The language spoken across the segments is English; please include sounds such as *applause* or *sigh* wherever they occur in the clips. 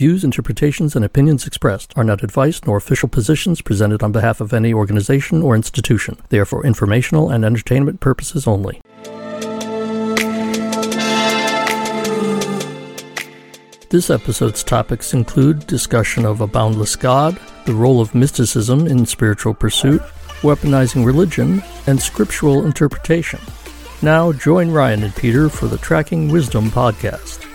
Views, interpretations, and opinions expressed are not advice nor official positions presented on behalf of any organization or institution. They are for informational and entertainment purposes only. This episode's topics include discussion of a boundless God, the role of mysticism in spiritual pursuit, weaponizing religion, and scriptural interpretation. Now, join Ryan and Peter for the Tracking Wisdom podcast.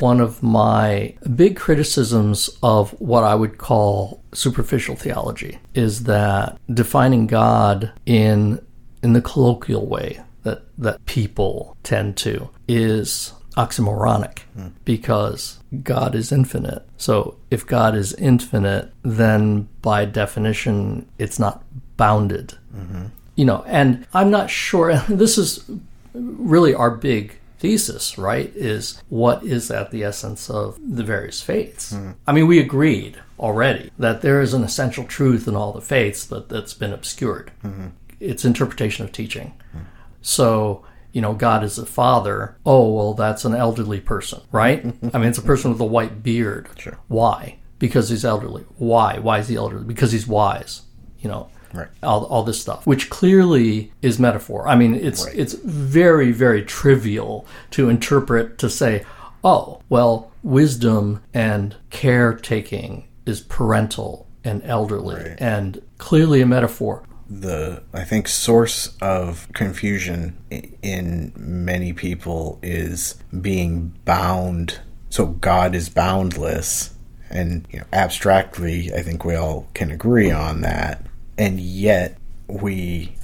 One of my big criticisms of what I would call superficial theology is that defining God in in the colloquial way that that people tend to is oxymoronic mm. because God is infinite. So if God is infinite, then by definition it's not bounded. Mm-hmm. You know, and I'm not sure *laughs* this is really our big thesis, right, is what is at the essence of the various faiths. Mm. I mean, we agreed already that there is an essential truth in all the faiths, but that's been obscured. Mm-hmm. It's interpretation of teaching. Mm. So, you know, God is a father. Oh, well, that's an elderly person, right? *laughs* I mean, it's a person with a white beard. Sure. Why? Because he's elderly. Why? Why is he elderly? Because he's wise. You know, right. all, all this stuff, which clearly is metaphor. I mean, it's right. it's very very trivial to interpret to say, oh, well, wisdom and caretaking is parental and elderly, right. and clearly a metaphor. The I think source of confusion in many people is being bound. So God is boundless, and you know, abstractly, I think we all can agree on that and yet we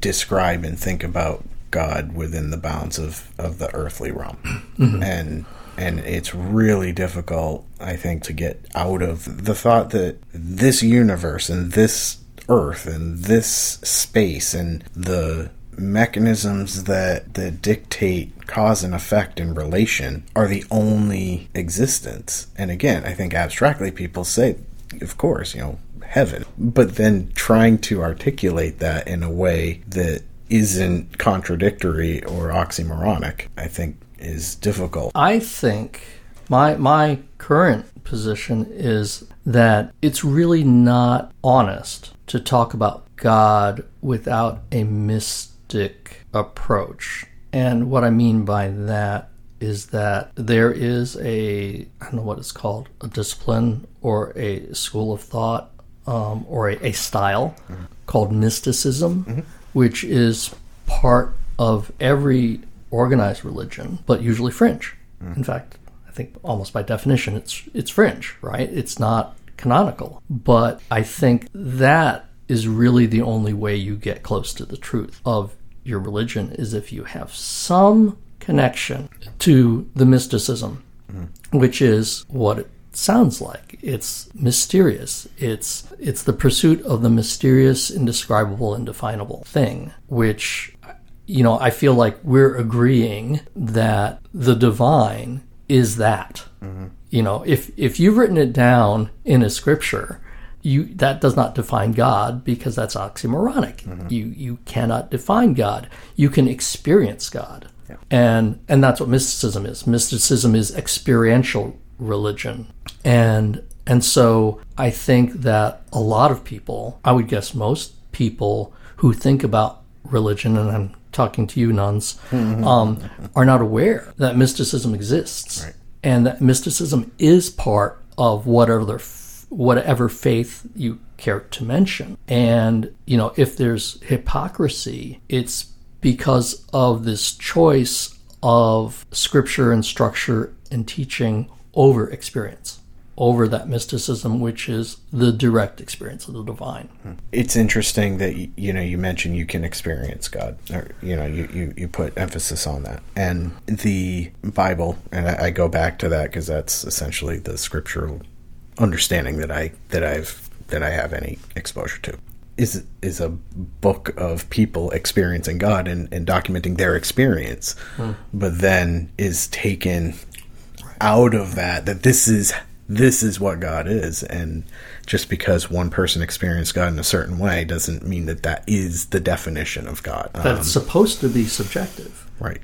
describe and think about God within the bounds of, of the earthly realm. *clears throat* Mm-hmm. And and it's really difficult, I think, to get out of the thought that this universe and this earth and this space and the mechanisms that that dictate cause and effect and relation are the only existence. And again, I think abstractly people say, of course, you know, heaven. But then trying to articulate that in a way that isn't contradictory or oxymoronic, I think is difficult. I think my my current position is that it's really not honest to talk about God without a mystic approach. And what I mean by that is that there is a I don't know what it's called, a discipline or a school of thought um, or a, a style mm-hmm. called mysticism, mm-hmm. which is part of every organized religion, but usually fringe. Mm-hmm. In fact, I think almost by definition, it's it's fringe, right? It's not canonical. But I think that is really the only way you get close to the truth of your religion is if you have some connection to the mysticism, mm-hmm. which is what it sounds like. It's mysterious. It's it's the pursuit of the mysterious, indescribable, indefinable thing, which you know, I feel like we're agreeing that the divine is that. Mm-hmm. You know, if if you've written it down in a scripture, you that does not define God because that's oxymoronic. Mm-hmm. You you cannot define God. You can experience God. Yeah. And and that's what mysticism is. Mysticism is experiential religion. And and so I think that a lot of people, I would guess most people who think about religion, and I'm talking to you nones, mm-hmm. um, are not aware that mysticism exists. Right. And that mysticism is part of whatever whatever faith you care to mention. And, you know, if there's hypocrisy, it's because of this choice of scripture and structure and teaching over experience, over that mysticism, which is the direct experience of the divine. It's interesting that you know you mentioned you can experience God, or you know you you, you put emphasis on that, and the Bible, and I, I go back to that because that's essentially the scriptural understanding that I that I've that I have any exposure to is is a book of people experiencing God and, and documenting their experience, hmm. but then is taken out of that that this is this is what God is and just because one person experienced God in a certain way doesn't mean that that is the definition of God. That's um, supposed to be subjective. Right.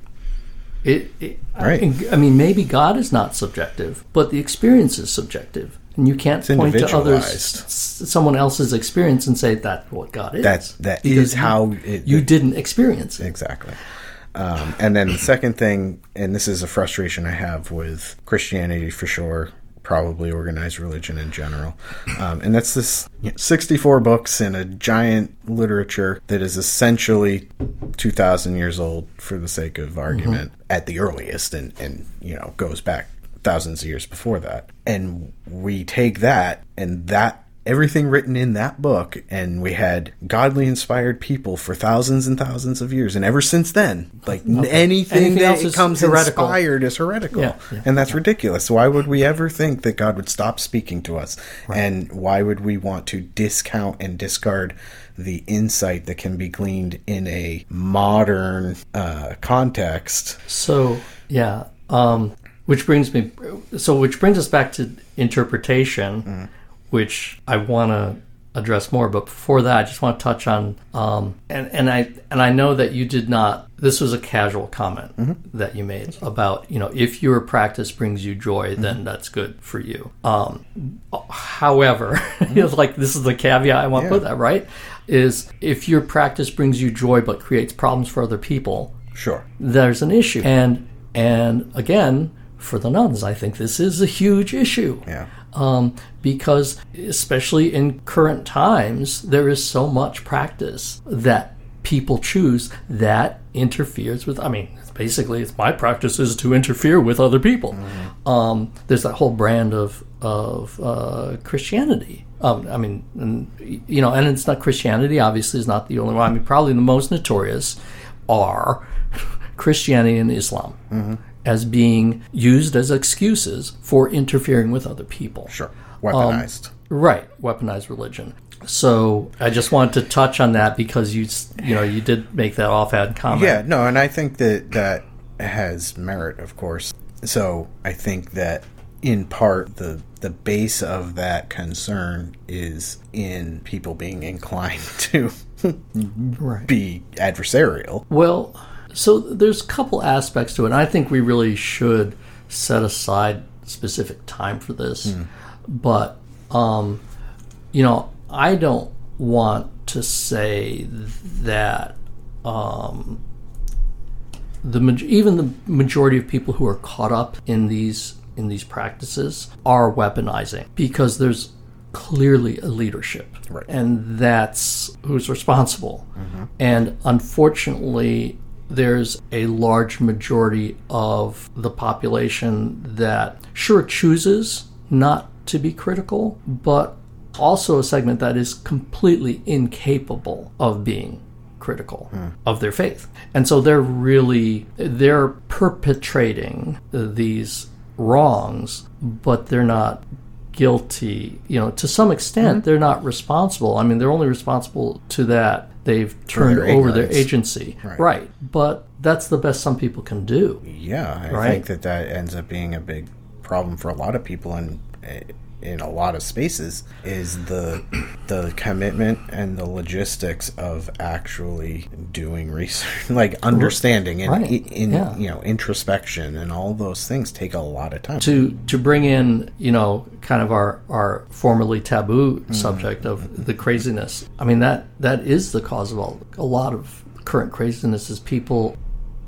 It, it Right. I, I mean, maybe God is not subjective, but the experience is subjective, and you can't point to others, someone else's experience, and say that's what God is. That's that Because is how it, you didn't experience it. Exactly. Um, and then the second thing, and this is a frustration I have with Christianity for sure, probably organized religion in general, um, and that's this 64 books in a giant literature that is essentially 2,000 years old for the sake of argument at the earliest, and, and you know goes back thousands of years before that. And we take that and that everything written in that book and we had godly inspired people for thousands and thousands of years. And ever since then like anything, Anything else that is comes heretical. inspired is heretical. Yeah, yeah. and that's ridiculous. Why would we ever think that god would stop speaking to us? And why would we want to discount and discard the insight that can be gleaned in a modern uh, context? So yeah, um, which brings me, so which brings us back to interpretation, which I want to address more. But before that, I just want to touch on, um, and and I and I know that you did not. This was a casual comment that you made about you know if your practice brings you joy, then that's good for you. Um, however, *laughs* you know, like this is the caveat I want to put that right is if your practice brings you joy but creates problems for other people sure there's an issue. And and again, for the nones, I think this is a huge issue. yeah Um, because especially in current times, there is so much practice that people choose that interferes with. I mean, basically, it's my practice is to interfere with other people. Um, there's that whole brand of of uh, Christianity. Um, I mean, and, you know, and it's not Christianity. Obviously, is not the only one. I mean, probably the most notorious are *laughs* Christianity and Islam as being used as excuses for interfering with other people. sure um, weaponized Right, weaponized religion. So I just wanted to touch on that because you you know you did make that offhand comment. Yeah, no, and I think that that has merit, of course. So I think that in part the the base of that concern is in people being inclined *laughs* to Right. be adversarial. Well, so there's a couple aspects to it. And I think we really should set aside specific time for this. But um, you know, I don't want to say that um, the even the majority of people who are caught up in these in these practices are weaponizing because there's clearly a leadership Right. and that's who's responsible and unfortunately there's a large majority of the population that sure chooses not to be critical but also a segment that is completely incapable of being critical hmm. of their faith. And so they're really they're perpetrating these wrongs but they're not guilty you know to some extent hmm. they're not responsible. I mean they're only responsible to that they've turned their over their agency right. but that's the best some people can do Yeah, I Right. think that that ends up being a big problem for a lot of people in in a lot of spaces is the the commitment and the logistics of actually doing research, *laughs* like understanding and Right. in Yeah. you know introspection and all those things take a lot of time. to to bring in you know kind of our our formerly taboo mm-hmm. subject of the craziness i mean that that is the cause of all, a lot of current craziness is people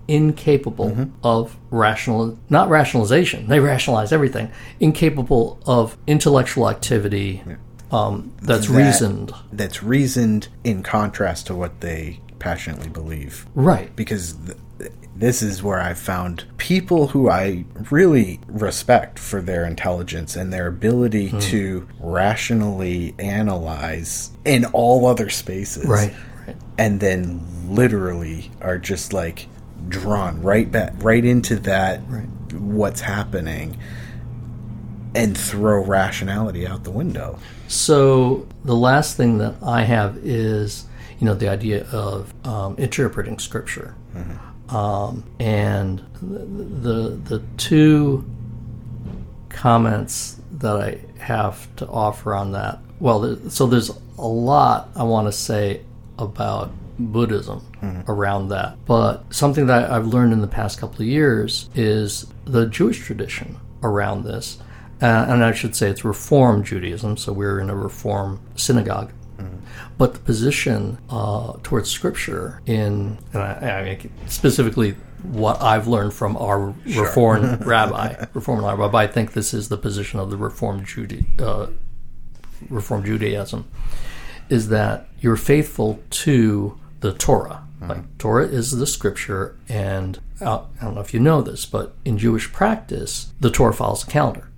incapable of rational not rationalization they rationalize everything incapable of intellectual activity um, that's That- reasoned That's reasoned in contrast to what they passionately believe. right because th- this is where I've found people who I really respect for their intelligence and their ability Hmm. to rationally analyze in all other spaces. right right And then literally are just like drawn right back right into that what's happening and throw rationality out the window. So the last thing that I have is, you know, the idea of um, interpreting scripture, um, and the the two comments that I have to offer on that. Well, so there's a lot I want to say about Buddhism around that. But something that I've learned in the past couple of years is the Jewish tradition around this. Uh, and I should say it's Reform Judaism, so we're in a Reform synagogue. But the position uh, towards Scripture in, and I, I specifically what I've learned from our Reform *laughs* rabbi, Reform rabbi, I think this is the position of the Reform Juda- uh, Reform Judaism, is that you're faithful to the Torah. Hmm. Like Torah is the scripture, and uh, I don't know if you know this, but in Jewish practice, the Torah follows a calendar.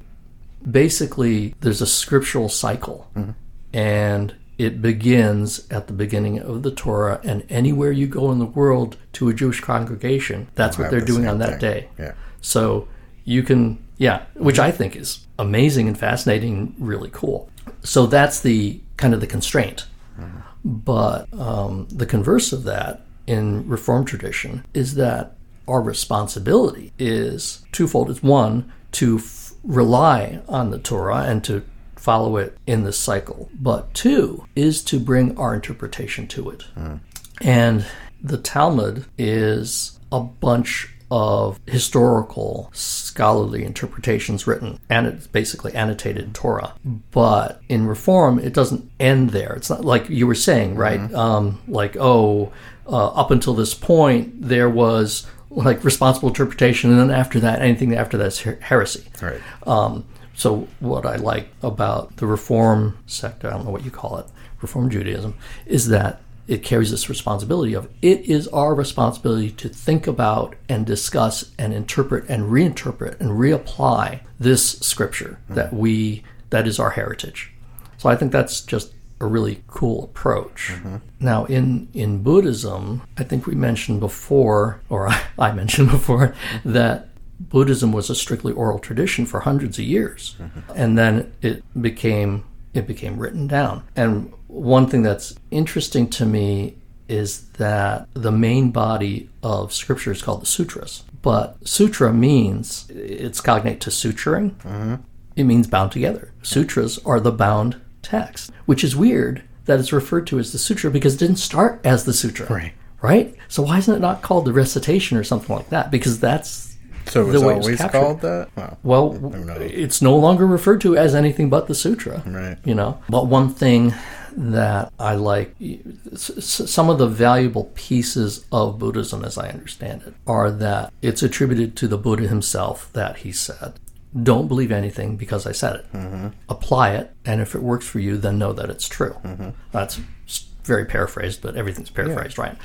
Basically, there's a scriptural cycle, hmm. and it begins at the beginning of the Torah. And anywhere you go in the world to a Jewish congregation, that's what they're the doing on that thing. day. Yeah. So you can, yeah, which I think is amazing and fascinating, really cool. So that's the kind of the constraint. Hmm. But um, the converse of that in Reform tradition is that our responsibility is twofold. It's one, to f- rely on the Torah and to follow it in this cycle. But two, is to bring our interpretation to it. And the Talmud is a bunch of historical scholarly interpretations written and it's basically annotated Torah. But in Reform, it doesn't end there. It's not like you were saying, right? Um, like, oh, uh, up until this point, there was like responsible interpretation, and then after that, anything after that is her- heresy. Right. Um, so what I like about the Reform sect, I don't know what you call it, Reform Judaism, is that it carries this responsibility of. It is our responsibility to think about and discuss and interpret and reinterpret and reapply this scripture hmm. that we that is our heritage. So I think that's just a really cool approach. Mm-hmm. Now in in Buddhism, I think we mentioned before or I, *laughs* I mentioned before that Buddhism was a strictly oral tradition for hundreds of years, mm-hmm. and then it became it became written down. And one thing that's interesting to me is that the main body of scripture is called the sutras, but sutra means it's cognate to suturing. Mm-hmm. It means bound together. Sutras are the bound text, which is weird that it's referred to as the sutra because it didn't start as the sutra. Right. Right? So why isn't it not called the recitation or something like that? Because that's So it the was way it always captured. called that? Wow. well, it's no longer referred to as anything but the sutra. Right. You know, but one thing that I like, some of the valuable pieces of Buddhism, as I understand it, are that it's attributed to the Buddha himself that he said, "Don't believe anything because I said it. Mm-hmm. Apply it, and if it works for you, then know that it's true." Mm-hmm. That's s- very paraphrased, but everything's paraphrased, right?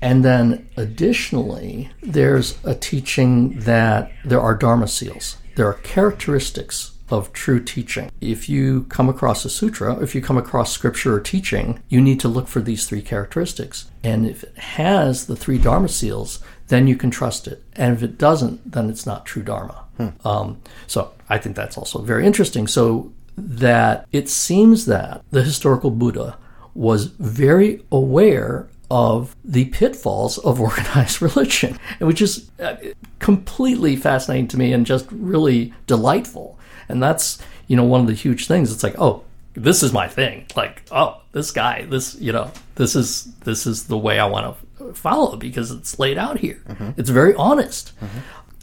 And then additionally, there's a teaching that there are dharma seals. There are characteristics of true teaching. If you come across a sutra, if you come across scripture or teaching, you need to look for these three characteristics. And if it has the three dharma seals, then you can trust it. And if it doesn't, then it's not true dharma. Um, so I think that's also very interesting. So that it seems that the historical Buddha was very aware of the pitfalls of *laughs* organized religion, which is uh, completely fascinating to me and just really delightful. And that's, you know, one of the huge things. It's like, oh, this is my thing. Like, oh, this guy, this, you know, this is this is the way I want to follow because it's laid out here. It's very honest.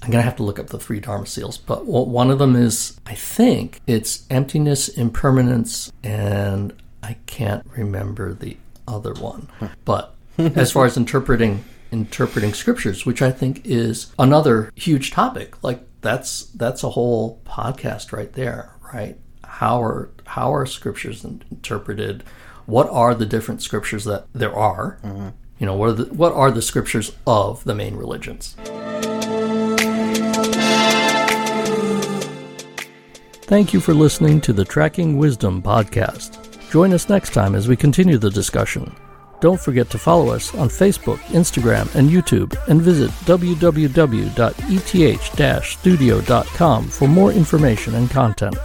I'm gonna have to look up the three dharma seals, but one of them is, I think, it's emptiness, impermanence, and I can't remember the other one. *laughs* But as far as interpreting interpreting scriptures, which I think is another huge topic, like that's that's a whole podcast right there, right? How are how are scriptures interpreted? What are the different scriptures that there are? Mm-hmm. You know, what are the what are the scriptures of the main religions? Thank you for listening to the Tracking Wisdom podcast. Join us next time as we continue the discussion. Don't forget to follow us on Facebook, Instagram, and YouTube, and visit www.eth-studio.com for more information and content.